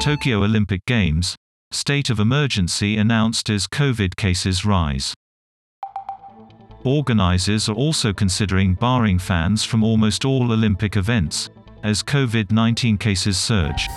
Tokyo Olympic Games, state of emergency announced as COVID cases rise. Organizers are also considering barring fans from almost all Olympic events, as COVID 19 cases surge.